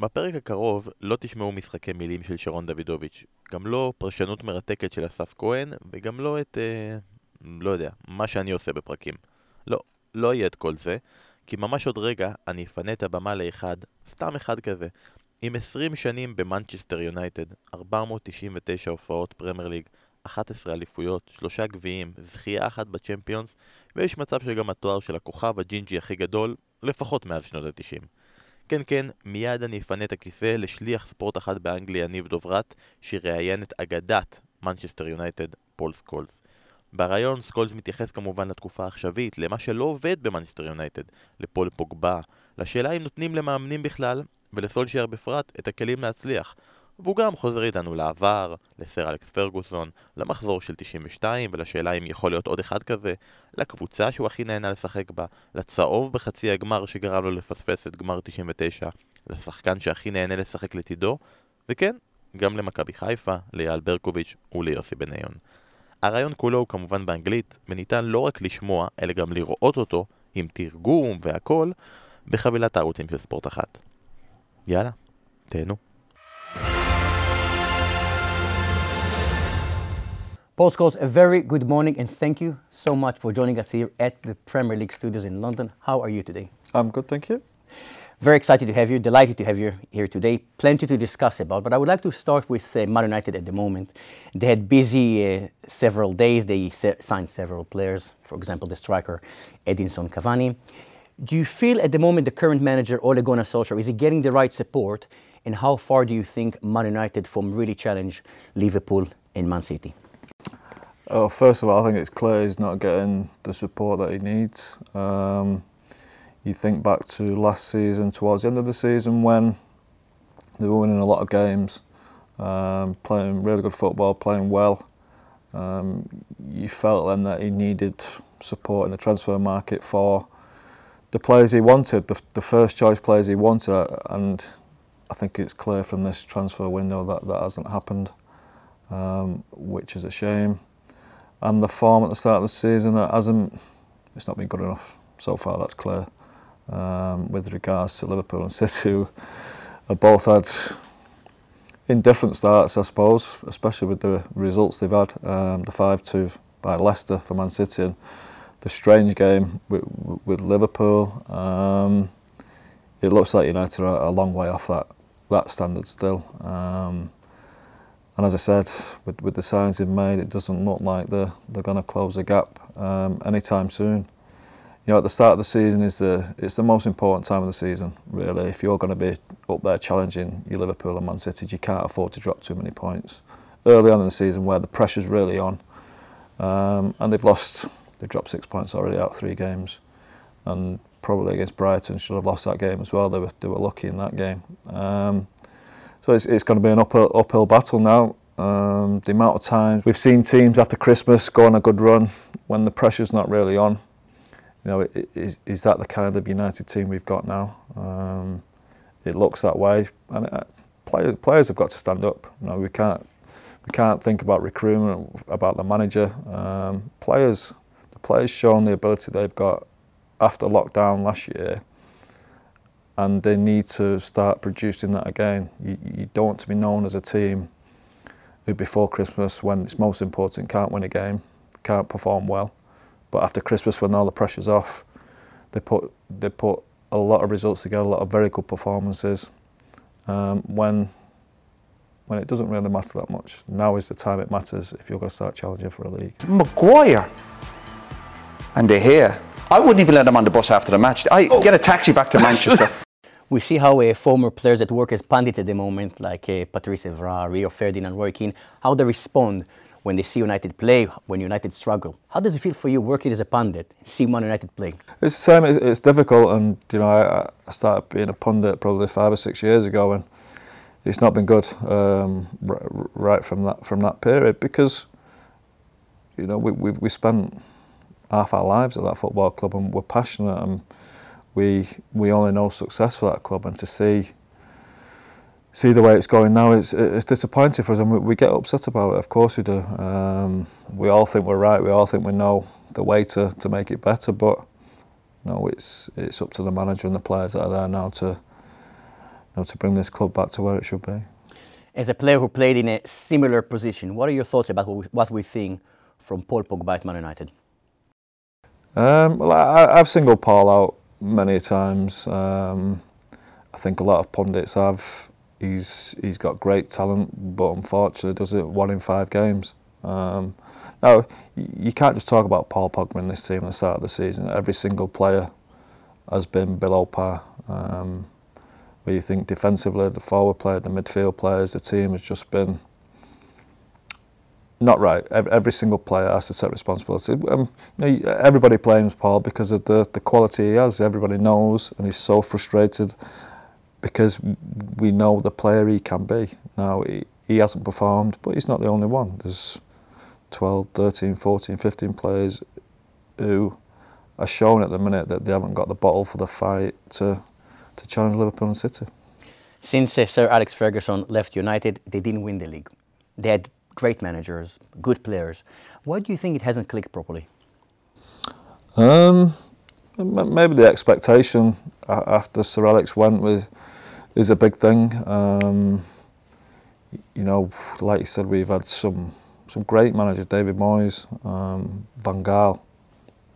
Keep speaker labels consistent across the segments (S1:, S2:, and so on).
S1: בפרק הקרוב לא תשמעו משחקי מילים של שרון דוידוביץ', גם לא פרשנות מרתקת של אסף כהן, וגם לא את, אה, לא יודע, מה שאני עושה בפרקים. לא, לא יהיה את כל זה, כי ממש עוד רגע אני אפנה את הבמה לאחד, סתם אחד כזה, עם 20 שנים במנצ'סטר יונייטד, 499 הופעות פרמייר ליג, 11 אליפויות, שלושה גביעים, זכייה אחת בצ'מפיונס, ויש מצב שגם התואר של הכוכב הג'ינג'י הכי גדול, לפחות מאז שנות ה-90. כן כן, מיד אני אפנה את הכיסא לשליח ספורט אחת באנגליה, ניב דוברת, שיראיין את אגדת מנצ'סטר יונייטד, פול סקולס. ברעיון סקולס מתייחס כמובן לתקופה העכשווית, למה שלא עובד במנצ'סטר יונייטד, לפול פוגבה, לשאלה אם נותנים למאמנים בכלל, ולסולשייר בפרט, את הכלים להצליח. והוא גם חוזר איתנו לעבר, לסר אלכס פרגוסון, למחזור של 92 ולשאלה אם יכול להיות עוד אחד כזה, לקבוצה שהוא הכי נהנה לשחק בה, לצהוב בחצי הגמר שגרם לו לפספס את גמר 99, לשחקן שהכי נהנה לשחק לצידו, וכן, גם למכבי חיפה, לאייל ברקוביץ' וליוסי בניון. הרעיון כולו הוא כמובן באנגלית, וניתן לא רק לשמוע, אלא גם לראות אותו, עם תרגום והכל, בחבילת הערוצים של ספורט אחת. יאללה, תהנו.
S2: Paul Scholes, a very good morning and thank you so much for joining us here at the Premier League studios in London. How are you today?
S3: I'm good, thank you.
S2: Very excited to have you, delighted to have you here today. Plenty to discuss about, but I would like to start with uh, Man United at the moment. They had busy uh, several days. They se- signed several players, for example, the striker Edinson Cavani. Do you feel at the moment the current manager Ole Gunnar Solskjaer is he getting the right support, and how far do you think Man United from really challenge Liverpool and Man City?
S3: Oh, first of all, I think it's clear he's not getting the support that he needs. Um, you think back to last season, towards the end of the season, when they were winning a lot of games, um, playing really good football, playing well. Um, you felt then that he needed support in the transfer market for the players he wanted, the, the first choice players he wanted, and I think it's clear from this transfer window that that hasn't happened, um, which is a shame and the form at the start of the season hasn't it's not been good enough so far that's clear. Um, with regards to Liverpool and City who have both had indifferent starts I suppose especially with the results they've had. Um, the 5-2 by Leicester for Man City and the strange game with, with Liverpool. Um, it looks like United are a long way off that that standard still. Um, and as I said, with, with the signs they've made, it doesn't look like they're, they're going to close the gap um, anytime soon. You know, at the start of the season is the it's the most important time of the season. Really, if you're going to be up there challenging your Liverpool and Man City, you can't afford to drop too many points. Early on in the season, where the pressure's really on, um, and they've lost, they've dropped six points already out of three games, and probably against Brighton should have lost that game as well. They were they were lucky in that game. Um, so it's, it's going to be an uphill, uphill battle now. Um, the amount of times we've seen teams after Christmas go on a good run when the pressure's not really on. You know, is, is that the kind of United team we've got now? Um, it looks that way, and it, uh, players, players have got to stand up. You know, we can't we can't think about recruitment, about the manager. Um, players, the players shown the ability they've got after lockdown last year and they need to start producing that again. You, you don't want to be known as a team who before Christmas, when it's most important, can't win a game, can't perform well. But after Christmas, when all the pressure's off, they put they put a lot of results together, a lot of very good performances. Um, when when it doesn't really matter that much, now is the time it matters if you're going to start challenging for a league.
S4: Maguire, and De Gea. I wouldn't even let them on the bus after the match. I oh. get a taxi back to Manchester.
S2: We see how uh, former players that work as pundits at the moment, like uh, Patrice Evra, Rio Ferdinand working, how they respond when they see United play, when United struggle. How does it feel for you working as a pundit, see Man United play?
S3: It's the same. It's, it's difficult, and you know, I, I, started being a pundit probably five or six years ago, and it's not been good um, right from that from that period because you know we we, we spent half our lives at that football club, and we're passionate and we we only know success for that club, and to see see the way it's going now, it's it's disappointing for us, and we, we get upset about it. Of course we do. Um, we all think we're right. We all think we know the way to, to make it better, but no, it's it's up to the manager and the players that are there now to know, to bring this club back to where it should be.
S2: As a player who played in a similar position, what are your thoughts about what we're seeing from Paul Pogba at Man United?
S3: Um, well, I, have singled Paul out many times. Um, I think a lot of pundits have. He's he's got great talent, but unfortunately does it one in five games. Um, now you can't just talk about Paul Pogba in this team at the start of the season. Every single player has been below par. Um, where you think defensively, the forward player, the midfield players, the team has just been not right. Every, single player has to take responsibility. Um, you know, everybody blames Paul because of the, the quality he has. Everybody knows, and he's so frustrated because we know the player he can be. Now, he, he hasn't performed, but he's not the only one. There's 12, 13, 14, 15 players who are showing at the minute that they haven't got the bottle for the fight to, to challenge Liverpool and City.
S2: Since uh, Sir Alex Ferguson left United, they didn't win the league. They had great managers, good players. Why do you think it hasn't clicked properly?
S3: Um, maybe the expectation after Sir Alex went was is a big thing. Um, you know, like you said, we've had some some great managers, David Moyes, um, Van Gaal.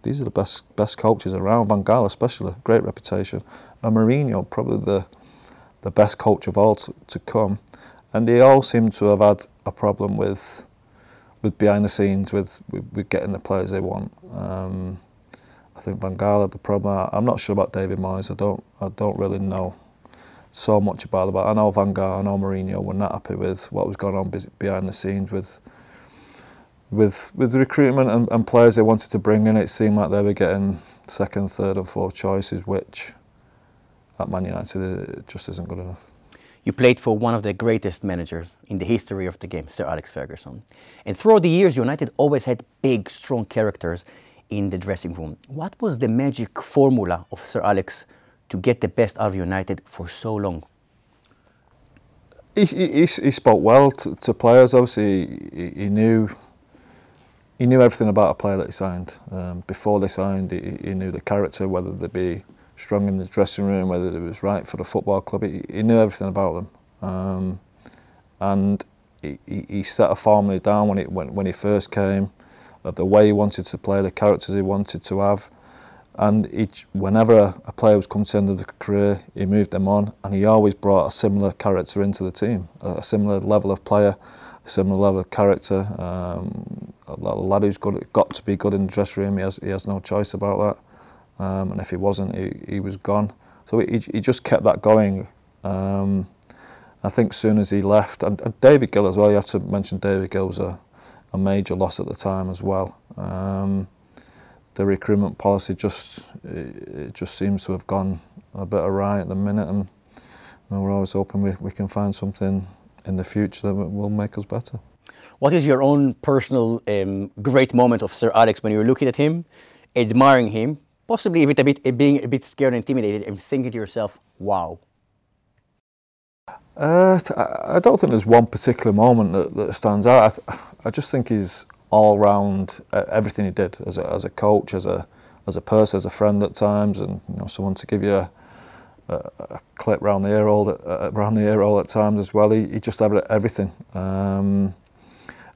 S3: These are the best best coaches around. Van Gaal, especially, great reputation. And Mourinho, probably the the best coach of all to, to come. And they all seem to have had a problem with with behind the scenes with with, getting the players they want. Um, I think Van Gaal had the problem. I'm not sure about David Moyes. I don't I don't really know so much about. But I know Van Gaal, I know Mourinho were not happy with what was going on behind the scenes with with with recruitment and, and players they wanted to bring in. It seemed like they were getting second, third, and fourth choices, which at Man United it just isn't good enough.
S2: You played for one of the greatest managers in the history of the game, Sir Alex Ferguson. And throughout the years, United always had big, strong characters in the dressing room. What was the magic formula of Sir Alex to get the best out of United for so long?
S3: He, he, he spoke well to, to players. Obviously, he, he, knew he knew everything about a player that he signed. Um, before they signed, he, he knew the character, whether they be strong in the dressing room, whether it was right for the football club. He, he knew everything about them, um, and he, he, set a formula down when, when, when he first came of the way he wanted to play, the characters he wanted to have. And each, whenever a, a player was coming to the end of the career, he moved them on, and he always brought a similar character into the team, a, a similar level of player, a similar level of character. Um, a, a lad who's got, got to be good in the dressing room, he has, he has no choice about that. Um, and if he wasn't, he, he was gone. So he, he just kept that going. Um, I think soon as he left, and, and, David Gill as well, you have to mention David Gill was a, a major loss at the time as well. Um, the recruitment policy just it just seems to have gone a bit awry at the minute, and we're always hoping we, we can find something in the future that will make us better.
S2: What is your own personal um, great moment of Sir Alex when you're looking at him, admiring him, possibly a bit, being a bit scared and intimidated and thinking to yourself, wow?
S3: Uh, I don't think there's one particular moment that, that stands out. I, I just think he's all round uh, everything he did as a, as a coach, as a as a person, as a friend at times, and you know someone to give you a, a, a clip round the ear all uh, around the ear all at times as well. He, he just had everything. Um,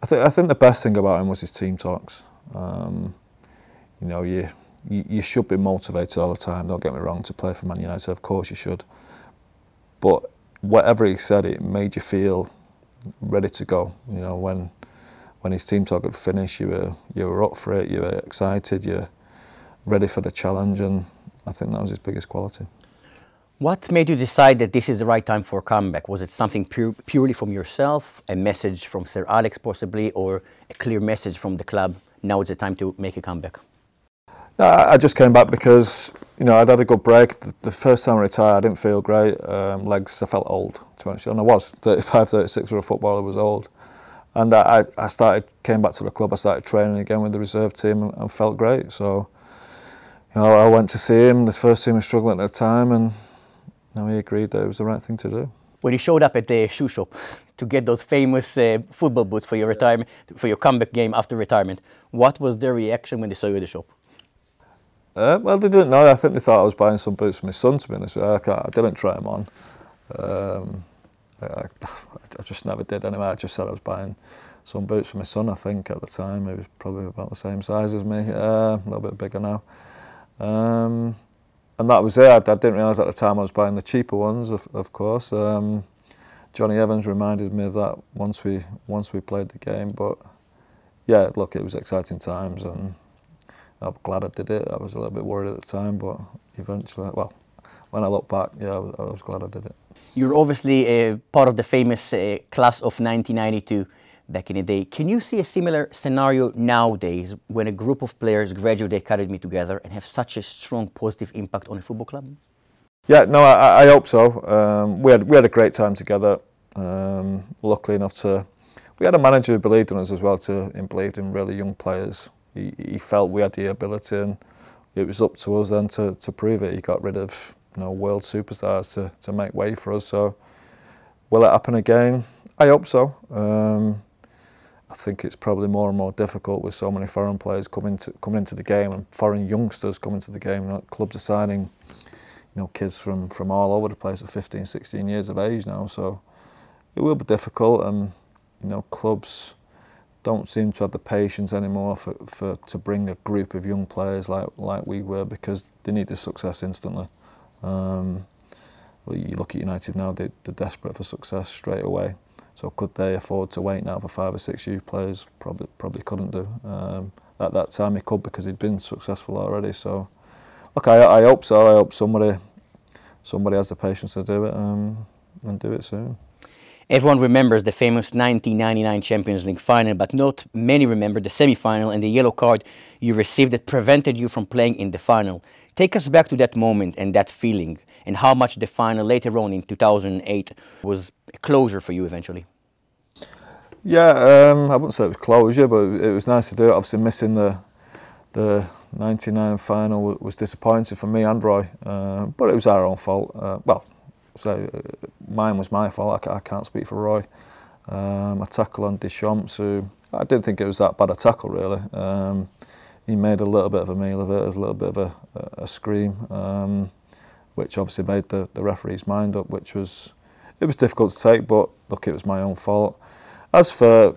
S3: I think I think the best thing about him was his team talks. Um, you know, you you, should be motivated all the time. Don't get me wrong. To play for Man United, of course you should. But whatever he said, it made you feel ready to go. You know, when when his team talk had finished, you were you were up for it. You were excited. You're ready for the challenge, and I think that was his biggest quality.
S2: What made you decide that this is the right time for a comeback? Was it something pure, purely from yourself, a message from Sir Alex possibly, or a clear message from the club? Now it's the time to make a comeback.
S3: I just came back because you know I'd had a good break. The, the first time I retired, I didn't feel great. Um, legs, I felt old. To be honest, and I was 35, 36 for a footballer was old. And I, I started, came back to the club. I started training again with the reserve team and, and felt great. So, you know, I went to see him. The first team was struggling at the time, and you know, he agreed that it was the right thing to do.
S2: When he showed up at the shoe shop to get those famous uh, football boots for your retirement, for your comeback game after retirement, what was their reaction when they saw you at the shop?
S3: Uh, well, they didn't know. I think they thought I was buying some boots for my son, to be honest. I, I didn't try them on. Um, I, I, just never did anyway. I just said I was buying some boots for my son. I think at the time he was probably about the same size as me, uh, a little bit bigger now. Um, and that was it. I, I didn't realise at the time I was buying the cheaper ones, of, of course. Um, Jonny Evans reminded me of that once we once we played the game. But yeah, look, it was exciting times, and I'm glad I did it. I was a little bit worried at the time, but eventually, well, when I look back, yeah, I was, I was glad I did it.
S2: You're obviously uh, part of the famous uh, class of 1992 back in the day. Can you see a similar scenario nowadays when a group of players graduate the academy together and have such a strong positive impact on a football club?
S3: Yeah, no, I, I hope so. Um, we had we had a great time together. Um, luckily enough to, we had a manager who believed in us as well. To and believed in really young players. He, he felt we had the ability, and it was up to us then to, to prove it. He got rid of you know world superstars to, to make way for us. So, will it happen again? I hope so. Um, I think it's probably more and more difficult with so many foreign players coming to, coming into the game and foreign youngsters coming to the game. You know, clubs are signing, you know, kids from, from all over the place at 15, 16 years of age now. So it will be difficult, and you know, clubs don't seem to have the patience anymore for, for to bring a group of young players like like we were because they need the success instantly. Um, well, you look at United now; they, they're desperate for success straight away. So could they afford to wait now for five or six youth players? Probably probably couldn't do. Um, at that time he could because he'd been successful already. So look, I, I hope so. I hope somebody somebody has the patience to do it um, and do it soon.
S2: Everyone remembers the famous 1999 Champions League final, but not many remember the semi-final and the yellow card you received that prevented you from playing in the final. Take us back to that moment and that feeling and how much the final later on in 2008 was a closure for you eventually.
S3: Yeah, um, I wouldn't say it was closure, but it was nice to do it. Obviously, missing the the 99 final was disappointing for me and Roy, uh, but it was our own fault. Uh, well, so uh, mine was my fault. I, I can't speak for Roy. Um, a tackle on Deschamps, who I didn't think it was that bad a tackle really. Um, he made a little bit of a meal of it, a little bit of a, a, scream. Um, which obviously made the, the referee's mind up, which was it was difficult to take, but look, it was my own fault. As for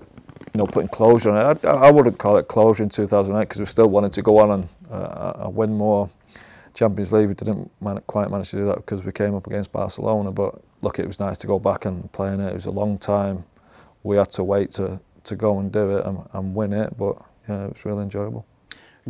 S3: you know putting closure on it, I, I wouldn't call it closure in 2008 because we still wanted to go on and uh, win more Champions League. We didn't man- quite manage to do that because we came up against Barcelona. But look, it was nice to go back and play in it. It was a long time. We had to wait to, to go and do it and, and win it, but yeah, it was really enjoyable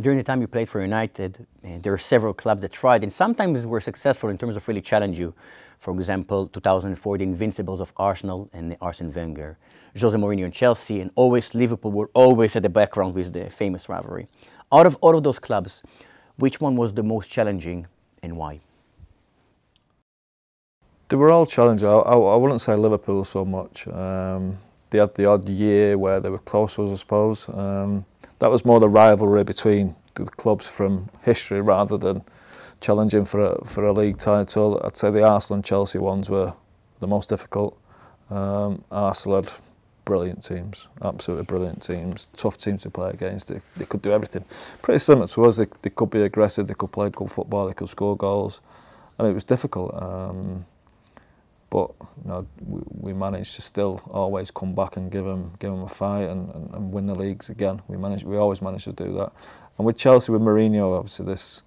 S2: during the time you played for United, uh, there are several clubs that tried and sometimes were successful in terms of really challenge you. For example, 2004, the Invincibles of Arsenal and the Arsene Wenger. Jose Mourinho and Chelsea, and always Liverpool were always at the background with the famous rivalry. Out of all of those clubs, which one was the most challenging and why?
S3: They were all challenging. I, I, I wouldn't say Liverpool so much. Um, they had the odd year where they were close, I suppose. Um, that was more the rivalry between the clubs from history rather than challenging for a, for a league title. I'd say the Arsenal and Chelsea ones were the most difficult. Um, Arsenal had brilliant teams, absolutely brilliant teams, tough teams to play against. They, they could do everything. Pretty similar to us, they, they could be aggressive, they could play good football, they could score goals, and it was difficult. Um, but you know, we, we managed to still always come back and give them give them a fight and, and, and win the leagues again. We managed, we always managed to do that. And with Chelsea, with Mourinho, obviously this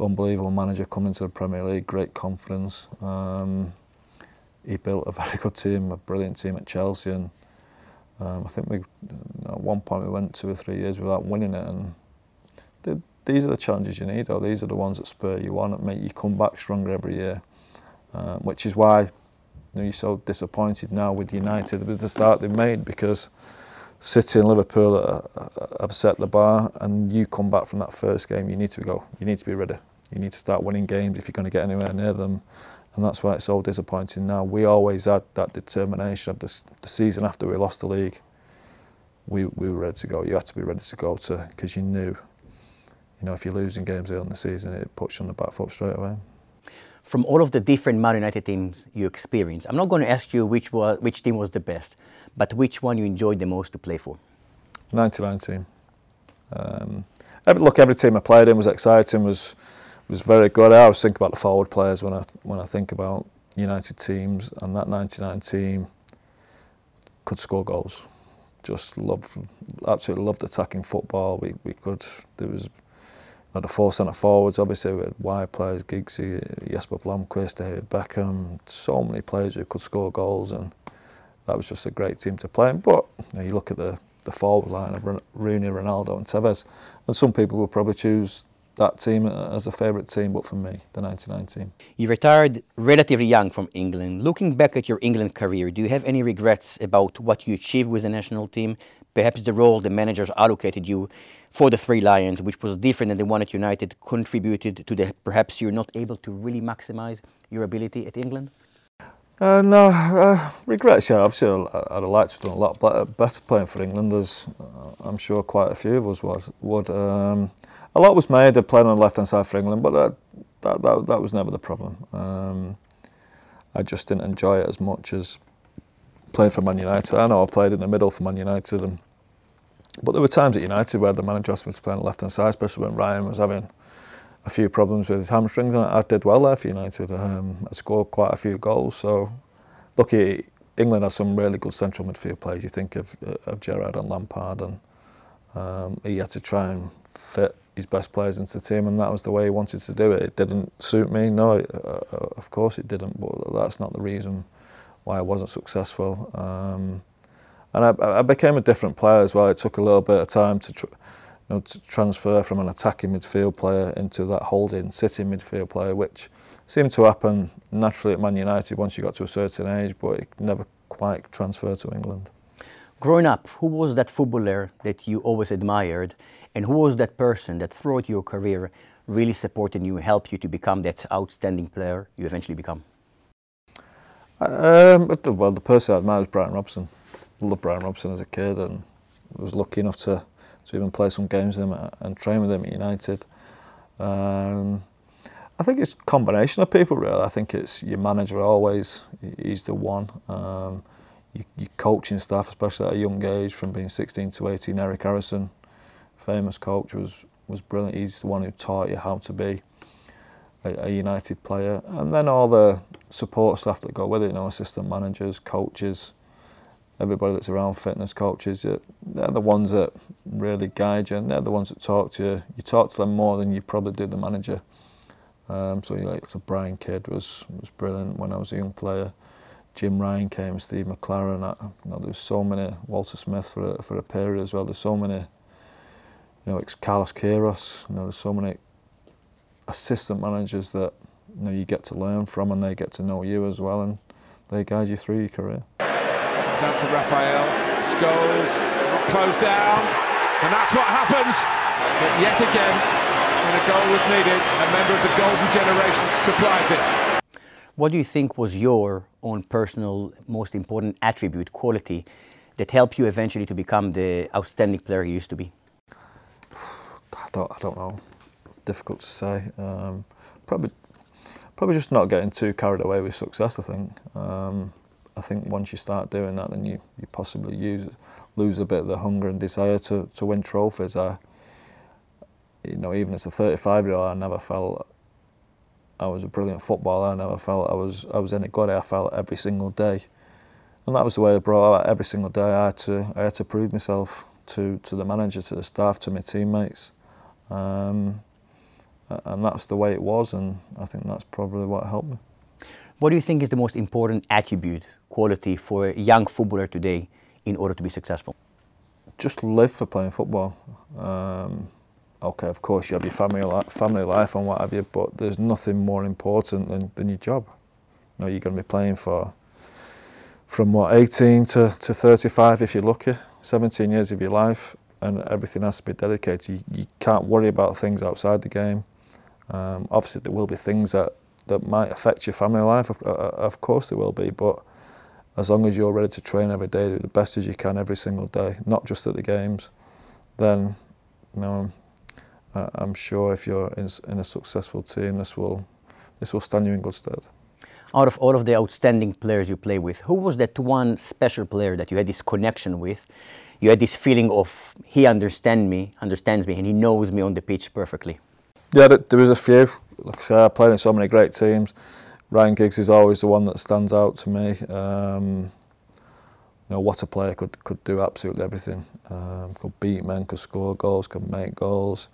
S3: unbelievable manager coming to the Premier League, great confidence. Um, he built a very good team, a brilliant team at Chelsea, and um, I think we at one point we went two or three years without winning it. And they, these are the challenges you need, or these are the ones that spur you on and make you come back stronger every year. Um, which is why know, you're so disappointed now with United with the start they've made because City and Liverpool have set the bar, and you come back from that first game, you need to go. You need to be ready. You need to start winning games if you're going to get anywhere near them, and that's why it's so disappointing now. We always had that determination of the, the season after we lost the league. We we were ready to go. You had to be ready to go to because you knew, you know, if you're losing games early in the season, it puts you on the back foot straight away
S2: from all of the different Man United teams you experienced, I'm not going to ask you which, was, which team was the best, but which one you enjoyed the most to play for?
S3: 99 team. Um, every, look, every team I played in was exciting, was was very good. I always think about the forward players when I when I think about United teams, and that 99 team could score goals. Just loved, absolutely loved attacking football. We, we could, there was, had a four centre forwards, obviously, we had wide players, Giggsy, uh, Jesper Blomqvist, David Beckham, so many players who could score goals, and that was just a great team to play in. But you, know, you look at the, the forward line of Rooney, Ronaldo, and Tevez, and some people will probably choose that team as a favourite team, but for me, the 99 team.
S2: You retired relatively young from England. Looking back at your England career, do you have any regrets about what you achieved with the national team? Perhaps the role the managers allocated you for the Three Lions, which was different than the one at United, contributed to the perhaps you're not able to really maximise your ability at England?
S3: Uh, no, uh, regrets, yeah. Obviously, I'd have liked to have done a lot better playing for England, as uh, I'm sure quite a few of us would. would um, a lot was made of playing on the left hand side for England, but that, that, that, that was never the problem. Um, I just didn't enjoy it as much as playing for Man United. I know I played in the middle for Man United, and, but there were times at United where the manager asked me to play on the left hand side, especially when Ryan was having a few problems with his hamstrings, and I, did well there for United. Um, I scored quite a few goals, so lucky England has some really good central midfield players. You think of, of Gerrard and Lampard, and um, he had to try and fit his best players into the team, and that was the way he wanted to do it. It didn't suit me, no, it, uh, uh, of course it didn't, but that's not the reason why I wasn't successful. Um, and I, I, became a different player as well. It took a little bit of time to, tr- you know, to transfer from an attacking midfield player into that holding, sitting midfield player, which seemed to happen naturally at Man United once you got to a certain age, but it never quite transferred to England.
S2: Growing up, who was that footballer that you always admired and who was that person that throughout your career really supported you, helped you to become that outstanding player you eventually become?
S3: Um, well, the person I admired was Brian Robson. I loved Brian Robson as a kid and was lucky enough to, to even play some games with him and train with him at United. Um, I think it's a combination of people really. I think it's your manager always, he's the one. Um, your, your coaching staff, especially at a young age, from being 16 to 18, Eric Harrison, famous coach, was was brilliant. He's the one who taught you how to be a, a United player, and then all the support staff that go with it, you know, assistant managers, coaches, everybody that's around fitness coaches. They're the ones that really guide you, and they're the ones that talk to you. You talk to them more than you probably do the manager. Um, so, you know, like, so Brian Kidd was was brilliant when I was a young player. Jim Ryan came, Steve McClaren. I, you know, there was so many. Walter Smith for a, for a period as well. There's so many you know, it's Carlos Queiroz. You know, there's so many assistant managers that you know you get to learn from, and they get to know you as well, and they guide you through your career.
S5: Down to Rafael, Scholes, not closed down, and that's what happens. But yet again, when a goal was needed, a member of the golden generation supplies it.
S2: What do you think was your own personal most important attribute, quality, that helped you eventually to become the outstanding player you used to be?
S3: I don't, I don't know. Difficult to say. Um, probably, probably just not getting too carried away with success. I think. Um, I think once you start doing that, then you, you possibly use, lose a bit of the hunger and desire to, to win trophies. I, you know, even as a 35 year old, I never felt I was a brilliant footballer. I never felt I was I was any good. I felt every single day, and that was the way I brought out every single day. I had to I had to prove myself to to the manager, to the staff, to my teammates. Um, and that's the way it was, and I think that's probably what helped me.
S2: What do you think is the most important attribute, quality for a young footballer today in order to be successful?
S3: Just live for playing football. Um, okay, of course you have your family li- family life and what have you, but there's nothing more important than, than your job. You know, you're going to be playing for from what 18 to, to 35 if you're lucky, 17 years of your life, and everything has to be dedicated. You, you can't worry about things outside the game. Um, obviously, there will be things that, that might affect your family life. Of, uh, of course, there will be, but as long as you're ready to train every day, do the best as you can every single day, not just at the games, then you know, I'm sure if you're in, in a successful team, this will this will stand you in good stead.
S2: Out of all of the outstanding players you play with, who was that one special player that you had this connection with you had this feeling of he understands me, understands me, and he knows me on the pitch perfectly.
S3: Yeah, there was a few. Like I said, I played in so many great teams. Ryan Giggs is always the one that stands out to me. Um, you know what a player could could do absolutely everything. Um, could beat men, could score goals, could make goals.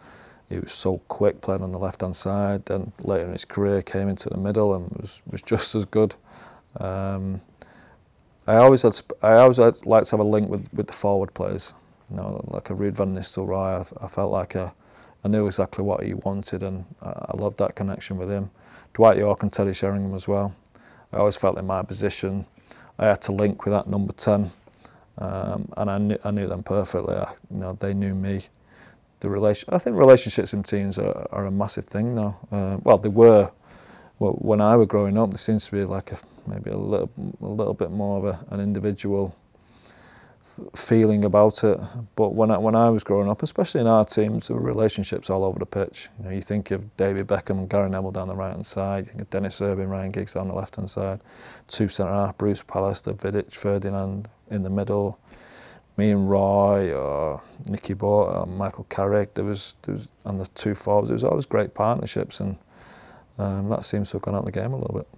S3: He was so quick playing on the left hand side. Then later in his career came into the middle and was was just as good. Um, I always had I always had, like to have a link with, with the forward players. You know, like a Ruud van Nistelrooy. I, I felt like a, I knew exactly what he wanted, and I, I loved that connection with him. Dwight Yorke and Teddy Sheringham as well. I always felt in my position I had to link with that number 10 um, and I knew, I knew them perfectly. I, you know, they knew me. The relation, I think relationships in teams are, are a massive thing now. Uh, well, they were well, when I was growing up. There seems to be like a maybe a little a little bit more of a, an individual feeling about it. But when I, when I was growing up, especially in our teams, there were relationships all over the pitch. You know, you think of David Beckham and Gary Neville down the right hand side, you think of Denis Irwin, Ryan Giggs down the left hand side, two centre half, Bruce Pallister, Vidic, Ferdinand in the middle, me and Roy, or Nicky Butt, uh, or Michael Carrick. There was, there was and the two forwards. There was always great partnerships, and um, that seems to have gone out of the game a little bit.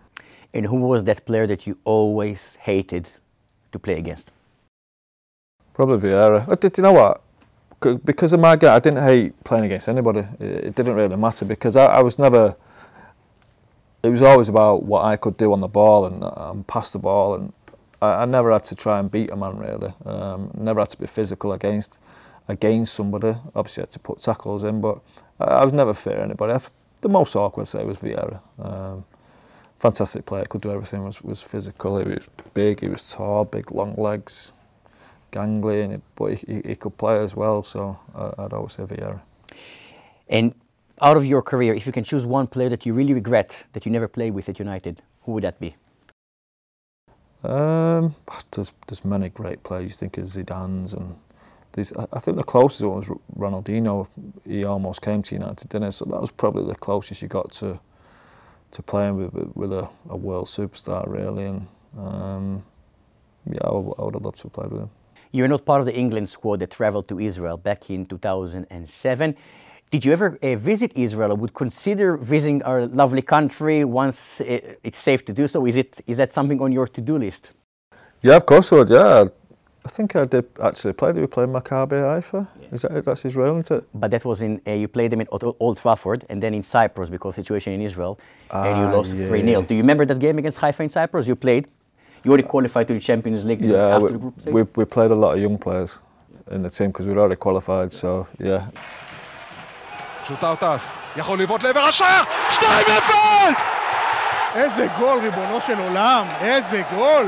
S2: And who was that player that you always hated to play against?
S3: Probably Vieira. I did, you know what? Because of my game, I didn't hate playing against anybody. It, didn't really matter because I, I, was never. It was always about what I could do on the ball and, and pass the ball, and I, I, never had to try and beat a man really. Um, never had to be physical against against somebody. Obviously, I had to put tackles in, but I, I was never fair anybody. I, the most awkward say was Vieira. Um, fantastic player, could do everything. Was was physical. He was big. He was tall, big, long legs gangly, but he, he, could play as well. So I'd always say Vieira.
S2: And out of your career, if you can choose one player that you really regret that you never played with at United, who would that be?
S3: Um, there's, there's many great players. You think of Zidane's and these, I think the closest one was Ronaldinho. He almost came to United, didn't he? So that was probably the closest you got to to playing with with a, a world superstar, really. And um, yeah, I, I would have loved to have played with him.
S2: You're not part of the England squad that traveled to Israel back in 2007. Did you ever uh, visit Israel or would consider visiting our lovely country once it, it's safe to do so? Is, it, is that something on your to do list?
S3: Yeah, of course I would, yeah. I think I did actually play. Did we play Maccabi Haifa? Yeah. Is that that's Israel, isn't it?
S2: But that was in uh, you played them at Old Trafford and then in Cyprus because situation in Israel, ah, and you ah, lost three yeah. 0 Do you remember that game against Haifa in Cyprus? You played. You already qualified to the Champions League yeah, after
S3: we,
S2: the group stage?
S3: We, we played a lot of young players in the team because we'd already qualified, so yeah.
S6: שוטר טס, יכול לבעוט לעבר השער, 2-0! איזה גול, ריבונו של עולם, איזה גול!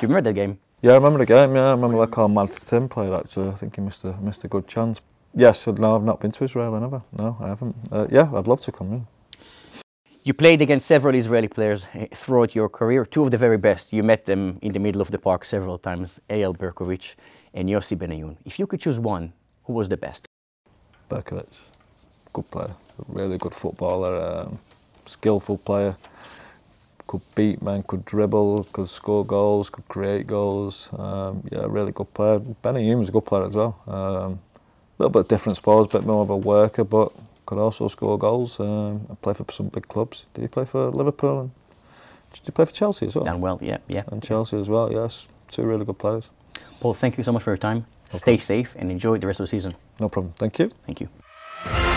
S2: You remember that game?
S3: Yeah, I remember the game, yeah. I remember like how Mads Timm played actually. I think he missed a, missed a good chance. Yes, no, I've not been to Israel, never. No, I haven't. Uh, yeah, I'd love to come, yeah.
S2: You played against several Israeli players eh, throughout your career, two of the very best. You met them in the middle of the park several times, Eyal Berkovic and Yossi Benayoun. If you could choose one, who was the best?
S3: Berkovic, good player, really good footballer, um, skillful player, could beat men, could dribble, could score goals, could create goals. Um, yeah, really good player. Benayoun was a good player as well. Um, a little bit different sports, a bit more of a worker, but could also score goals um, and play for some big clubs. Did he play for Liverpool? And did he play for Chelsea as well?
S2: Done well, yeah, yeah.
S3: And Chelsea as well, yes. Two really good players.
S2: Paul, thank you so much for your time. No Stay problem. safe and enjoy the rest of the season.
S3: No problem. Thank you.
S2: Thank you.